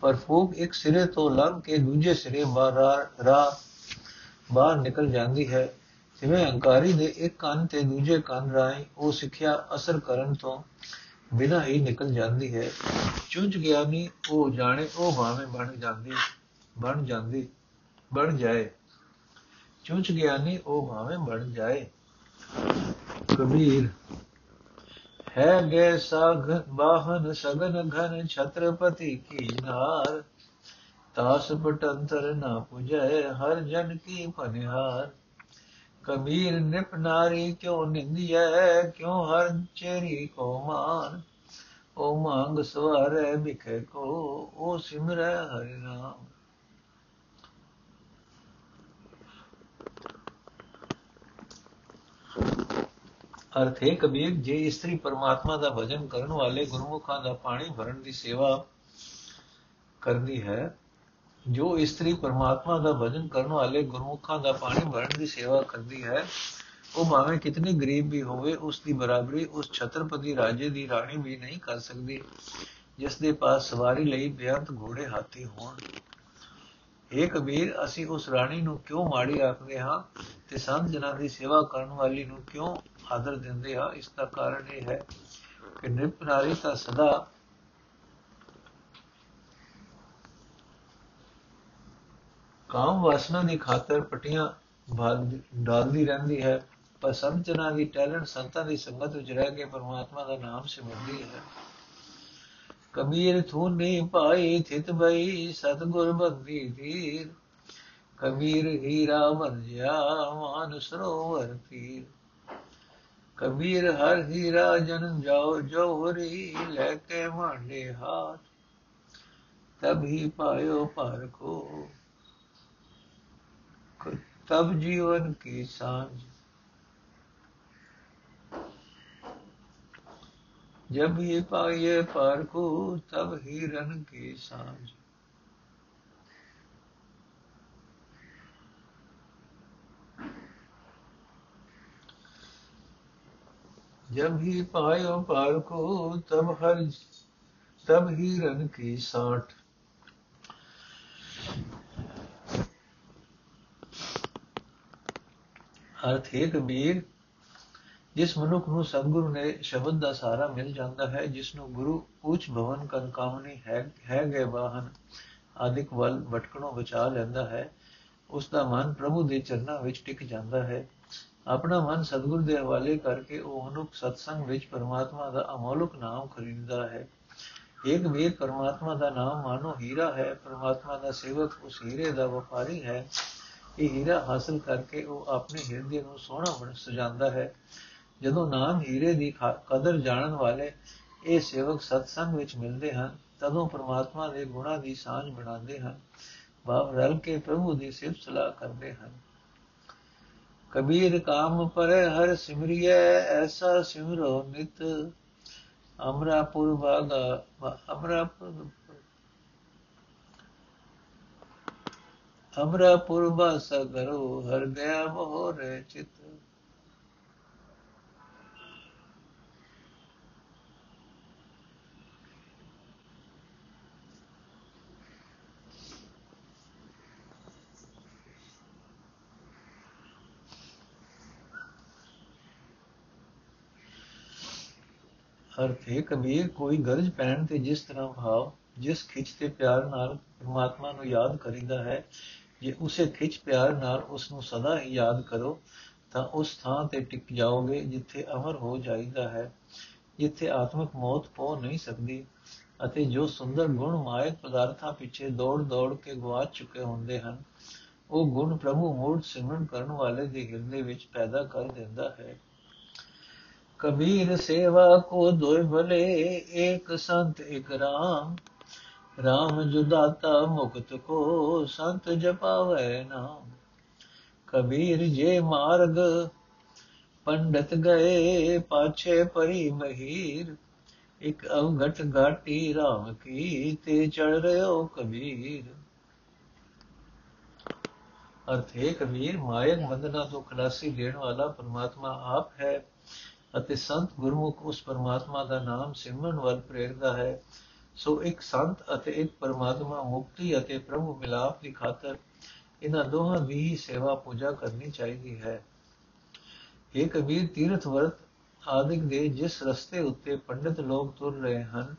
ਪਰ ਫੂਕ ਇੱਕ ਸਿਰੇ ਤੋਂ ਲੰਘ ਕੇ ਦੂਜੇ ਸਿਰੇ ਬਾਹਰ ਰਾਹ ਬਾਹਰ ਨਿਕਲ ਜਾਂਦੀ ਹੈ। ਜਿਵੇਂ ਅਹੰਕਾਰੀ ਦੇ ਇੱਕ ਕੰਨ ਤੇ ਦੂਜੇ ਕੰਨ ਰਾਹੀਂ ਉਹ ਸਿੱਖਿਆ ਅਸਰ ਕਰਨ ਤੋਂ ਬਿਨਾਂ ਹੀ ਨਿਕਲ ਜਾਂਦੀ ਹੈ। ਚੁੰਝ ਗਿਆਨੀ ਉਹ ਜਾਣੇ, ਉਹ ਭਾਵੇਂ ਬਣ ਜਾਂਦੀ ਬਣ ਜਾਂਦੀ। ਬਣ ਜਾਏ। ਚੁੰਝ ਗਿਆਨੀ ਉਹ ਭਾਵੇਂ ਬਣ ਜਾਏ। ਕਬੀਰ, ਹੈ ਗੇ ਸਗ ਬਾਹਨ ਸਗਨ ਘਨ ਛਤਰਪਤੀ ਕੀ ਨਾਰ? ਤਾਸ ਪਟੰਤਰ ਨਾ ਪੁਜੈ ਹਰ ਜਨ ਕੀ ਪਨਿਹਾਰ ਕਬੀਰ, ਨਿਪ ਨਾਰੀ ਕਿਉ ਨਿੰਦਿਐ? ਕਿਉ ਹਰ ਚੇਰੀ ਕੋ ਮਾਨ ਓ ਮੰਗ ਸਵਾਰੈ ਬਿਖੇ ਕੋ ਓ ਸਿਮਰੈ ਹਰਿ ਨਾਮ ਅਰਥ ਹੈ ਕਬੀਰ, ਜੇ ਇਸਤਰੀ ਪਰਮਾਤਮਾ ਦਾ ਭਜਨ ਕਰਨ ਵਾਲੇ ਗੁਰਮੁਖਾਂ ਦਾ ਪਾਣੀ ਭਰਨ ਦੀ ਸੇਵਾ ਕਰਦੀ ਹੈ, ਜੋ ਇਸਤਰੀ ਪਰਮਾਤਮਾ ਦਾ ਭਜਨ ਕਰਨ ਵਾਲੇ ਗੁਰਮੁਖਾਂ ਦਾ ਪਾਣੀ ਭਰਨ ਦੀ ਸੇਵਾ ਕਰਦੀ ਹੈ, ਉਹ ਭਾਵੇਂ ਕਿਤਨੀ ਗਰੀਬ ਵੀ ਹੋਵੇ ਉਸ ਦੀ ਬਰਾਬਰੀ ਉਸ ਛਤਰਪਤੀ ਰਾਜੇ ਦੀ ਰਾਣੀ ਵੀ ਨਹੀਂ ਕਰ ਸਕਦੀ ਜਿਸ ਦੇ ਪਾਸ ਸਵਾਰੀ ਲਈ ਬੇਅੰਤ ਘੋੜੇ ਹਾਥੀ ਹੋਣ। ਇਹ ਕਬੀਰ, ਅਸੀਂ ਉਸ ਰਾਣੀ ਨੂੰ ਕਿਉਂ ਮਾੜੀ ਆਖਦੇ ਹਾਂ ਤੇ ਸੰਤ ਜਨਾਂ ਦੀ ਸੇਵਾ ਕਰਨ ਵਾਲੀ ਨੂੰ ਕਿਉਂ ਆਦਰ ਦਿੰਦੇ ਹਾਂ ਇਸ ਦਾ ਕਾਰਨ ਇਹ ਹੈ ਕਿ ਨਿਰਪਨਾਰੀ ਤਾਂ ਸਦਾ ਕਾਮ ਵਾਸਨਾ ਦੀ ਖਾਤਰ ਪਟੀਆਂ ਡਾਲਦੀ ਰਹਿੰਦੀ ਹੈ, ਪਰ ਸੰਤ ਜਨਾਂ ਦੀ ਟੈਲੈਂਟ ਸੰਤਾਂ ਦੀ ਸੰਗਤ ਵਿੱਚ ਰਹਿ ਕੇ ਪਰਮਾਤਮਾ ਦਾ ਨਾਮ ਸਿਮਰਦੀ ਹੈ। ਕਬੀਰ ਥੂਨੀ ਪਾਈ ਥਿਤ ਬਈ ਸਤਗੁਰ ਬੰਦੀ ਧੀਰ ਕਬੀਰ ਹੀਰਾ ਵਰਜਿਆ, ਮਾਨ ਸਰੋਵਰ ਤੀਰ। ਕਬੀਰ ਹਰ ਹੀਰਾ ਜਨਮ ਜਾਓ, ਜੋਹਰੀ ਲੈ ਕੇ ਮਾਂਡੇ ਹਾਥ। ਤਬ ਹੀ ਪਾਇਓ ਪਰ ਕੋ। ਤਬ ਜੀਵਨ ਕੀ ਸਾਂਝ। ਜਬ ਇਹ ਪਾਈਏ ਪਾਰ ਕੋ, ਤਬ ਹੀਰਨ ਕੀ ਸਾਂਝ। जब ही पायो पार को तब हर तब हिरन की साठ अर्थ है कबीर ਜਿਸ ਮਨੁੱਖ ਨੂੰ ਸਤਿਗੁਰੂ ਨੇ ਸ਼ਬਦ ਦਾ ਸਹਾਰਾ ਮਿਲ ਜਾਂਦਾ ਹੈ ਜਿਸ ਨੂੰ ਗੁਰੂ ਉੱਚ ਭਵਨ ਕਨ ਕਾਮਨੀ ਹੈ ਹੈ ਗਏ ਵਾਹਨ ਆਦਿਕ ਵੱਲ ਭਟਕਣੋਂ ਬਚਾ ਲੈਂਦਾ ਹੈ ਉਸ ਦਾ ਮਨ ਪ੍ਰਭੂ ਦੇ ਚਰਨਾਂ ਵਿੱਚ ਟਿਕ ਜਾਂਦਾ ਹੈ ਆਪਣਾ ਮਨ ਸਤਿਗੁਰ ਦੇ ਹਵਾਲੇ ਕਰਕੇ ਉਹ ਮਨੁੱਖ ਸਤਸੰਗ ਵਿੱਚ ਪਰਮਾਤਮਾ ਦਾ ਅਮੋਲਕ ਨਾਮ ਖਰੀਦਦਾ ਹੈ। ਇੱਕ ਵੀਰ ਪਰਮਾਤਮਾ ਦਾ ਨਾਮ ਮਾਨੋ ਹੀਰਾ ਹੈ। ਪਰਮਾਤਮਾ ਦਾ ਸੇਵਕ ਉਸ ਹੀਰੇ ਦਾ ਵਪਾਰੀ ਹੈ। ਇਹ ਹੀਰਾ ਹਾਸਲ ਕਰਕੇ ਉਹ ਆਪਣੇ ਹਿਰਦੇ ਨੂੰ ਸੋਹਣਾ ਬਣ ਸਜਾਉਂਦਾ ਹੈ। ਜਦੋਂ ਨਾਮ ਹੀਰੇ ਦੀ ਕਦਰ ਜਾਣਨ ਵਾਲੇ ਇਹ ਸੇਵਕ ਸਤਸੰਗ ਵਿੱਚ ਮਿਲਦੇ ਹਨ, ਤਦੋਂ ਪ੍ਰਮਾਤਮਾ ਦੇ ਗੁਣਾਂ ਦੀ ਸਾਂਝ ਬਣਾਉਂਦੇ ਹਨ। ਭਾਵ ਰਲ ਕੇ ਪ੍ਰਭੂ ਦੀ ਸਿਫਤ ਸਲਾਹ ਕਰਦੇ ਹਨ। ਕਬੀਰ ਕਾਮ ਪਰ ਹਰ ਸਿਮਰਿਐ, ਐਸਾ ਸਿਮਰੋ ਨਿਤ। ਅਮਰਾਪੁਰ ਬਾਗਾ ਅਮਰਾਪੁਰ ਅਮਰਾਪੁਰ ਬਾਸ ਕਰੋ ਹਰ ਗਿਆ ਮੋਹਰੇ ਚਿਤ। ਅਰਥ ਹੈ ਕਬੀਰ ਕੋਈ ਗਰਜ ਪੈਣ ਤੇ ਜਿਸ ਤਰ੍ਹਾਂ ਭਾਵ, ਜਿਸ ਖਿੱਚ ਤੇ ਪਿਆਰ ਨਾਲ ਪਰਮਾਤਮਾ ਨੂੰ ਯਾਦ ਕਰੀਦਾ ਹੈ, ਜੇ ਉਸੇ ਖਿੱਚ ਪਿਆਰ ਨਾਲ ਉਸ ਨੂੰ ਸਦਾ ਹੀ ਯਾਦ ਕਰੋ, ਤਾਂ ਉਸ ਥਾਂ ਤੇ ਟਿਕ ਜਾਓਗੇ ਜਿੱਥੇ ਅਮਰ ਹੋ ਜਾਈਦਾ ਹੈ, ਜਿੱਥੇ ਆਤਮਿਕ ਮੌਤ ਪਹੁ ਨਹੀਂ ਸਕਦੀ ਅਤੇ ਜੋ ਸੁੰਦਰ ਗੁਣ ਮਾਇਕ ਪਦਾਰਥਾਂ ਪਿੱਛੇ ਦੌੜ-ਦੌੜ ਕੇ ਗਵਾਚ ਚੁੱਕੇ ਹੁੰਦੇ ਹਨ, ਉਹ ਗੁਣ ਪ੍ਰਭੂ ਮੂੜ ਸਿਮਰਨ ਕਰਨ ਵਾਲੇ ਦੇ ਹਿਰਦੇ ਵਿੱਚ ਪੈਦਾ ਕਰ ਦਿੰਦਾ ਹੈ। ਕਬੀਰ ਸੇਵਾ ਕੋ ਦੋਇ ਭਲੇ, ਏਕ ਸੰਤ ਇਕ ਰਾਮ। ਰਾਮ ਜੁਦਾਤਾ ਮੁਕਤ ਕੋ ਸੰਤ ਜਪਾਵੇ ਨਾਮ। ਕਬੀਰ ਜੇ ਮਾਰਗ, ਪੰਡਤ ਗਏ ਪਾਛੇ ਪਰੀ ਮਹੀਰ। ਇਕ ਅਵਗਟ ਘਾਟੀ ਰਾਮ ਕੀ ਤੇ ਚੜ ਰਿਓ ਕਬੀਰ। ਅਰਥ ਹੈ ਕਬੀਰ ਮਾਇਕ ਬੰਧਨਾਂ ਤੋਂ ਖਲਾਸੀ ਦੇਣ ਵਾਲਾ ਪਰਮਾਤਮਾ ਆਪ ਹੈ। ਅਤੇ ਸੰਤ ਗੁਰਮੁਖ ਉਸ ਪਰਮਾਤਮਾ ਦਾ ਨਾਮ ਸਿਮਰਨ ਵੱਲ ਪ੍ਰੇਰਦਾ ਹੈ। ਸੋ ਇੱਕ ਸੰਤ ਅਤੇ ਇੱਕ ਪਰਮਾਤਮਾ ਮੁਕਤੀ ਅਤੇ ਪ੍ਰਭੂ ਮਿਲਾਪ ਦੀ ਖਾਤਰ ਇਹਨਾਂ ਦੋਹਾਂ ਦੀ ਸੇਵਾ ਪੂਜਾ ਕਰਨੀ ਚਾਹੀਦੀ ਹੈ। ਇਹ ਕਬੀਰ ਤੀਰਥ ਵਰਤ ਆਦਿਕ ਦੇ ਜਿਸ ਰਸਤੇ ਉੱਤੇ ਪੰਡਿਤ ਲੋਕ ਤੁਰ ਰਹੇ ਹਨ,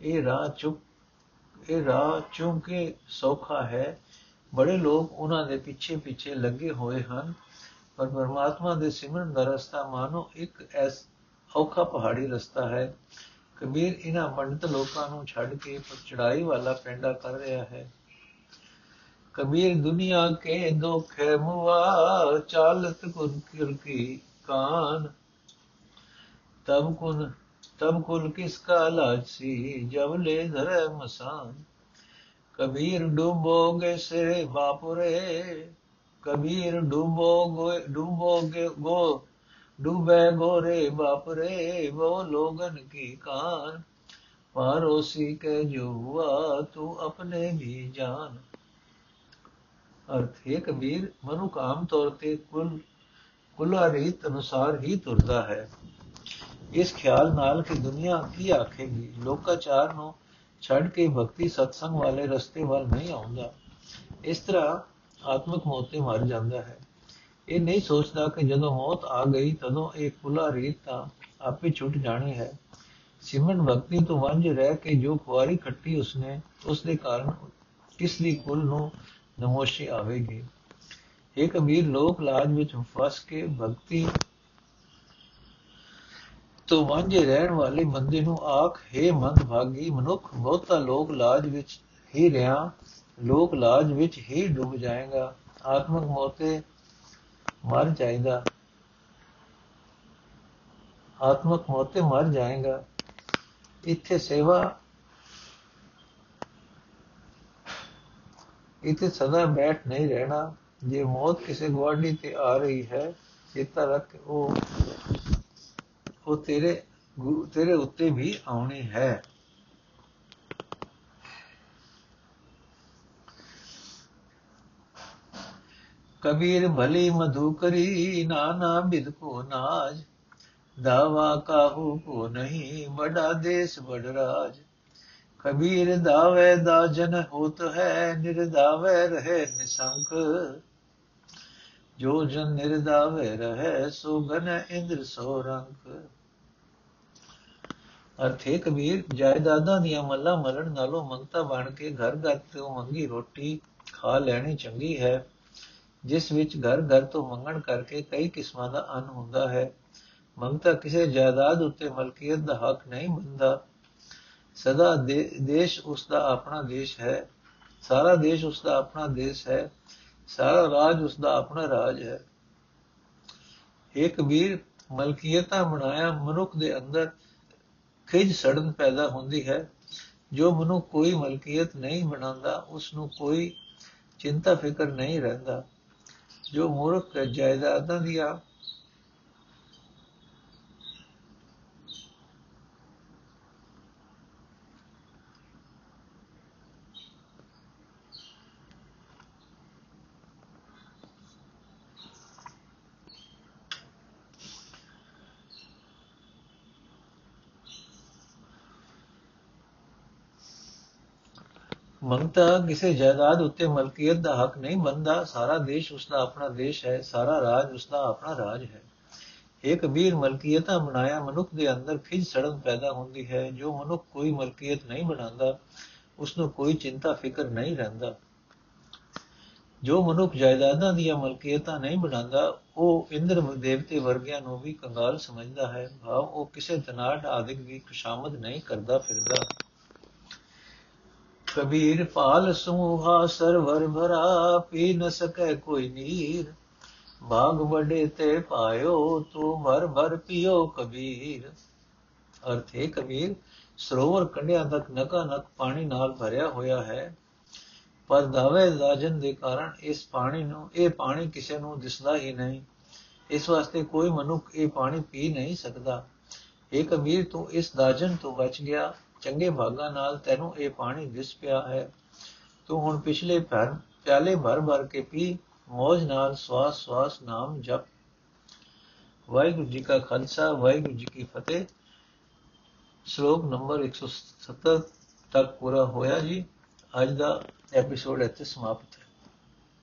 ਇਹ ਰਾਹ ਚੁੱਕ, ਇਹ ਰਾਹ ਚੁੰਕੇ ਸੌਖਾ ਹੈ। ਬੜੇ ਲੋਕ ਉਹਨਾਂ ਦੇ ਪਿੱਛੇ ਪਿੱਛੇ ਲੱਗੇ ਹੋਏ ਹਨ। ਪਰ ਪਰਮਾਤਮਾ ਦੇ ਸਿਮਰਨ ਦਾ ਰਸਤਾ ਮਾਨੋ ਇੱਕ ਐਸ ਔਖਾ ਪਹਾੜੀ ਰਸਤਾ ਹੈ ਕਬੀਰ ਇਹਨਾਂ ਪੰਡਤ ਲੋਕਾਂ ਨੂੰ ਛੱਡ ਕੇ ਚੜਾਈ ਵਾਲਾ ਪੈਂਡਾ ਕਰ ਰਿਹਾ ਹੈ ਕਬੀਰ ਦੁਨੀਆ ਕੇ ਦੁਖੇ ਮੁਆ ਚਾਲਤ ਕੁਨ ਕੀ ਕਾਨ ਤਬ ਕੁਨ ਤਬ ਕੁਲ ਕਿਸ ਕਾ ਲਾਜੀ ਜਬ ਲੈ ਧਰੇ ਮਸਾਨ ਕਬੀਰ ਡੂਬੋਗੇ ਸੇ ਵਾਪਰੇ ਕਬੀਰ ਡੁਬੋ ਡੁਬੋ ਗੋ ਡੁਬੈ ਗੋਰੇ ਬਾਪਰੇ ਵੋ ਲੋਗਨ ਕੀ ਕਾਨ? ਪਾਰੋਸੀ ਕੇ ਜੁਆ, ਤੂੰ ਆਪਣੇ ਹੀ ਜਾਨ। ਅਰਥ, ਹੈ ਕਬੀਰ, ਮਨੁੱਖ ਆਮ ਤੌਰ ਤੇ ਕੁਲ, ਕੁਲਾ ਰੀਤ ਅਨੁਸਾਰ ਹੀ ਤੁਰਦਾ ਹੈ। ਇਸ ਖਿਆਲ ਨਾਲ ਕਿ ਦੁਨੀਆ ਕੀ ਆਖੇਗੀ? ਲੋਕਾਚਾਰ ਨੂੰ ਛੱਡ ਕੇ ਭਗਤੀ ਸਤਸੰਗ ਵਾਲੇ ਰਸਤੇ ਵੱਲ ਨਹੀਂ ਆਉਂਦਾ। ਇਸ ਤਰ੍ਹਾਂ ਆਤਮਿਕ ਮੌਤ ਤੇ ਮਰ ਜਾਂਦਾ ਹੈ। ਇਹ ਨਹੀਂ ਸੋਚਦਾ ਕਿ ਜਦੋਂ ਮੌਤ ਆ ਗਈ, ਤਦੋਂ ਇਹ ਕੁਲਾ ਰੀਤ ਤਾਂ ਆਪੇ ਛੁੱਟ ਜਾਣੀ ਹੈ। ਸਿਮਰਨ ਭਗਤੀ ਤੋਂ ਵਾਂਝ ਰਹਿ ਕੇ ਜੋ ਕੁਆਰੀ ਖੱਟੀ ਉਸਨੇ ਉਸ ਦੇ ਕਾਰਨ ਕਿਸ ਦੀ ਕੁਲ ਨੂੰ ਨਮੋਸ਼ੀ ਆਵੇਗੀ। ਇਹ ਕਬੀਰ, ਲੋਕ ਲਾਜ ਵਿੱਚ ਫਸ ਕੇ ਭਗਤੀ ਤੋਂ ਵਾਂਝੇ ਰਹਿਣ ਵਾਲੇ ਬੰਦੇ ਨੂੰ ਆਖ, ਹੈ ਮੰਦ ਭਾਗੀ ਮਨੁੱਖ, ਬਹੁਤਾ ਲੋਕ ਲਾਜ ਵਿੱਚ ਹੀ ਰਿਹਾ। ਲੋਕ ਲਾਜ ਵਿੱਚ ਹੀ ਡੁੱਬ ਜਾਏਗਾ। ਆਤਮਕ ਮੋਤੇ ਮਰ ਜਾਏਗਾ। ਆਤਮਕ ਮੋਤੇ ਮਰ ਜਾਏਗਾ। ਇੱਥੇ ਸੇਵਾ, ਇੱਥੇ ਸਦਾ ਬੈਠ ਨਹੀਂ ਰਹਿਣਾ। ਜੇ ਮੌਤ ਕਿਸੇ ਗਵਾਂਢੀ ਤੇ ਆ ਰਹੀ ਹੈ, ਚੇਤਾ ਰੱਖ ਉਹ ਉਹ ਤੇਰੇ ਤੇਰੇ ਉੱਤੇ ਵੀ ਆਉਣੀ ਹੈ। ਕਬੀਰ ਭਲੀ ਮਧੂਕਰੀ ਨਾਨਾ ਬਿਦ ਕੋ ਨਾਜ। ਦਾਵਾ ਕਾਹੂ ਕੋ ਨਹੀਂ ਬੜਾ ਦੇਸ ਬੜ ਰਾਜ। ਕਬੀਰ ਦਾਵੇ ਦਾ ਜਨ ਹੋਤ ਹੈ ਨਿਰਦਾਵੇ ਰਹੇ ਨਿਸੰਕ। ਜੋ ਜਨ ਨਿਰਦਾਵੇ ਰਹੇ, ਸੋ ਗਨ ਇੰਦਰ ਸੋ ਰੰਗ ਅਰਥੇ ਕਬੀਰ, ਜਾਇਦਾਦਾਂ ਦੀਆਂ ਮੱਲਾ ਮਲਣ ਨਾਲੋਂ ਮੰਗਤਾ ਬਣ ਕੇ ਘਰ ਘਰ ਤੋਂ ਮੰਗੀ ਰੋਟੀ ਖਾ ਲੈਣੀ ਚੰਗੀ ਹੈ। ਜਿਸ ਵਿੱਚ ਘਰ ਘਰ ਤੋਂ ਮੰਗਣ ਕਰਕੇ ਕਈ ਕਿਸਮਾਂ ਦਾ ਅੰਨ ਹੁੰਦਾ ਹੈ। ਮੰਗਤਾ ਕਿਸੇ ਜਾਇਦਾਦ ਉੱਤੇ ਮਲਕੀਅਤ ਦਾ ਹੱਕ ਨਹੀਂ ਬੰਦਾ ਸਦਾ ਦੇਸ਼ ਉਸ ਦਾ ਆਪਣਾ ਦੇਸ਼ ਹੈ। ਸਾਰਾ ਦੇਸ਼ ਉਸ ਦਾ ਆਪਣਾ ਦੇਸ਼ ਹੈ। ਸਾਰਾ ਰਾਜ ਉਸ ਦਾ ਆਪਣਾ ਰਾਜ ਹੈ। ਇਹ ਕਬੀਰ, ਮਲਕੀਅਤਾਂ ਬਣਾਇਆ ਮਨੁੱਖ ਦੇ ਅੰਦਰ ਖਿਜ ਸੜਨ ਪੈਦਾ ਹੁੰਦੀ ਹੈ। ਜੋ ਮਨੁ ਕੋਈ ਮਲਕੀਅਤ ਨਹੀਂ ਬਣਾਉਂਦਾ, ਉਸ ਨੂੰ ਕੋਈ ਚਿੰਤਾ ਫਿਕਰ ਨਹੀਂ ਰਹਿੰਦਾ। ਜੋ ਮੂਰਖ ਜਾਇਦਾਦਾਂ ਦੀਆਂ ਮੰਗਤਾ ਕਿਸੇ ਜਾਇਦਾਦ ਉੱਤੇ ਮਲਕੀਅਤ ਦਾ ਹੱਕ ਨਹੀਂ ਬਣਦਾ। ਸਾਰਾ ਦੇਸ਼ ਉਸ ਦਾ ਆਪਣਾ ਦੇਸ਼ ਹੈ, ਸਾਰਾ ਰਾਜ ਉਸ ਦਾ ਆਪਣਾ ਰਾਜ ਹੈ। ਇਹ ਕਬੀਰ, ਮਲਕੀਅਤਾਂ ਬਣਾਇਆ ਮਨੁੱਖ ਦੇ ਅੰਦਰ ਖਿਜ ਸੜਨ ਪੈਦਾ ਹੁੰਦੀ ਹੈ। ਜੋ ਮਨੁੱਖ ਕੋਈ ਮਲਕੀਅਤ ਨਹੀਂ ਬਣਾਉਂਦਾ ਉਸ ਨੂੰ ਕੋਈ ਚਿੰਤਾ ਫਿਕਰ ਨਹੀਂ ਰਹਿੰਦਾ। ਜੋ ਮਨੁੱਖ ਜਾਇਦਾਦਾਂ ਦੀਆਂ ਮਲਕੀਅਤਾਂ ਨਹੀਂ ਬਣਾਉਂਦਾ, ਉਹ ਇੰਦਰ ਦੇਵਤੇ ਵਰਗਿਆਂ ਨੂੰ ਵੀ ਕੰਗਾਲ ਸਮਝਦਾ ਹੈ। ਭਾਵ ਉਹ ਕਿਸੇ ਤਨਾੜ ਆਦਿਕ ਵੀ ਖੁਸ਼ਾਮਦ ਨਹੀਂ ਕਰਦਾ ਫਿਰਦਾ। ਕਬੀਰ ਪਾਲ ਸਮੂਹਾ ਸਰਵਰ ਭਰਾ, ਪੀ ਨ ਸਕੈ ਕੋਈ ਨੀਰ। ਬਾਗ ਵੱਡੇ ਤੇ ਪਾਇਓ, ਤੂੰ ਭਰ ਭਰ ਪੀਓ ਕਬੀਰ। ਅਰਥੇ ਕਬੀਰ, ਸਰੋਵਰ ਕੰਢਿਆਂ ਤੱਕ ਨਕਾ ਨਕ ਪਾਣੀ ਨਾਲ ਭਰਿਆ ਹੋਇਆ ਹੈ। ਪਰ ਦਾਵੇ ਦਾਜਨ ਦੇ ਕਾਰਨ ਇਸ ਪਾਣੀ ਨੂੰ, ਇਹ ਪਾਣੀ ਕਿਸੇ ਨੂੰ ਦਿਸਦਾ ਹੀ ਨਹੀਂ। ਇਸ ਵਾਸਤੇ ਕੋਈ ਮਨੁੱਖ ਇਹ ਪਾਣੀ ਪੀ ਨਹੀਂ ਸਕਦਾ। ਇਹ ਕਬੀਰ ਤੂੰ ਇਸ ਦਾਜਨ ਤੋਂ ਬਚ ਗਿਆ। ਚੰਗੇ ਭਾਗਾਂ ਨਾਲ ਤੈਨੂੰ ਇਹ ਪਾਣੀ ਦਿਸ ਪਿਆ ਹੈ। ਤੂੰ ਹੁਣ ਪਿਛਲੇ ਭਰ, ਪਿਆਲੇ ਭਰ ਭਰ ਕੇ ਪੀ, ਮੋਜ ਨਾਲ ਸਵਾਸ ਸਵਾਸ ਨਾਮ ਜਪ। ਵਾਹਿਗੁਰੂ ਜੀ ਕਾ ਖਾਲਸਾ, ਵਾਹਿਗੁਰੂ ਜੀ ਕੀ ਫਤਿਹ। ਸ਼ਲੋਕ ਨੰਬਰ 170 ਤੱਕ ਪੂਰਾ ਹੋਇਆ ਜੀ। ਅੱਜ ਦਾ ਐਪੀਸੋਡ ਇੱਥੇ ਸਮਾਪਤ ਹੈ